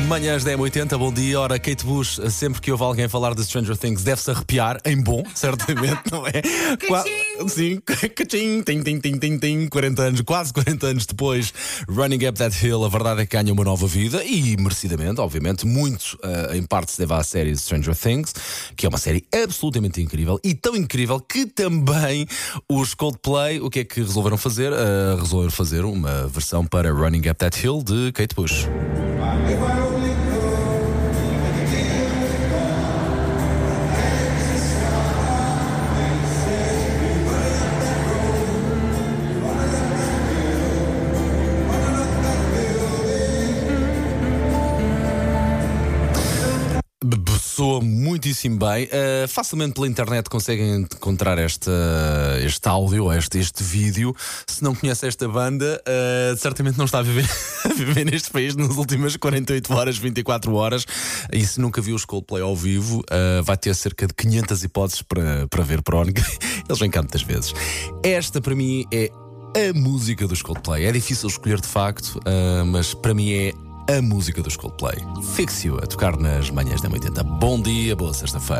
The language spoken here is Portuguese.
manhãs da M80, bom dia. Ora, Kate Bush, sempre que ouve alguém falar de Stranger Things, deve-se arrepiar, em bom, certamente, não é? Qua Sim, cachim, tim, tim, tim, tim, tim, 40 anos, quase 40 anos depois, Running Up That Hill, a verdade é que ganha uma nova vida e merecidamente, obviamente, muito uh, em parte se deve à série Stranger Things, que é uma série absolutamente incrível e tão incrível que também os Coldplay, o que é que resolveram fazer? Uh, resolveram fazer uma versão para Running Up That Hill de Kate Bush. Soa muitíssimo bem. Uh, facilmente pela internet conseguem encontrar esta, este áudio, este, este vídeo. Se não conhece esta banda, uh, certamente não está a viver, a viver neste país nas últimas 48 horas, 24 horas. E se nunca viu os Coldplay ao vivo, uh, vai ter cerca de 500 hipóteses para, para ver Prónica. Eles vêm cá muitas vezes. Esta, para mim, é a música dos Coldplay. É difícil escolher de facto, mas para mim é a música dos Coldplay. Fix You a tocar nas manhãs da 80. Bom dia, boa sexta-feira.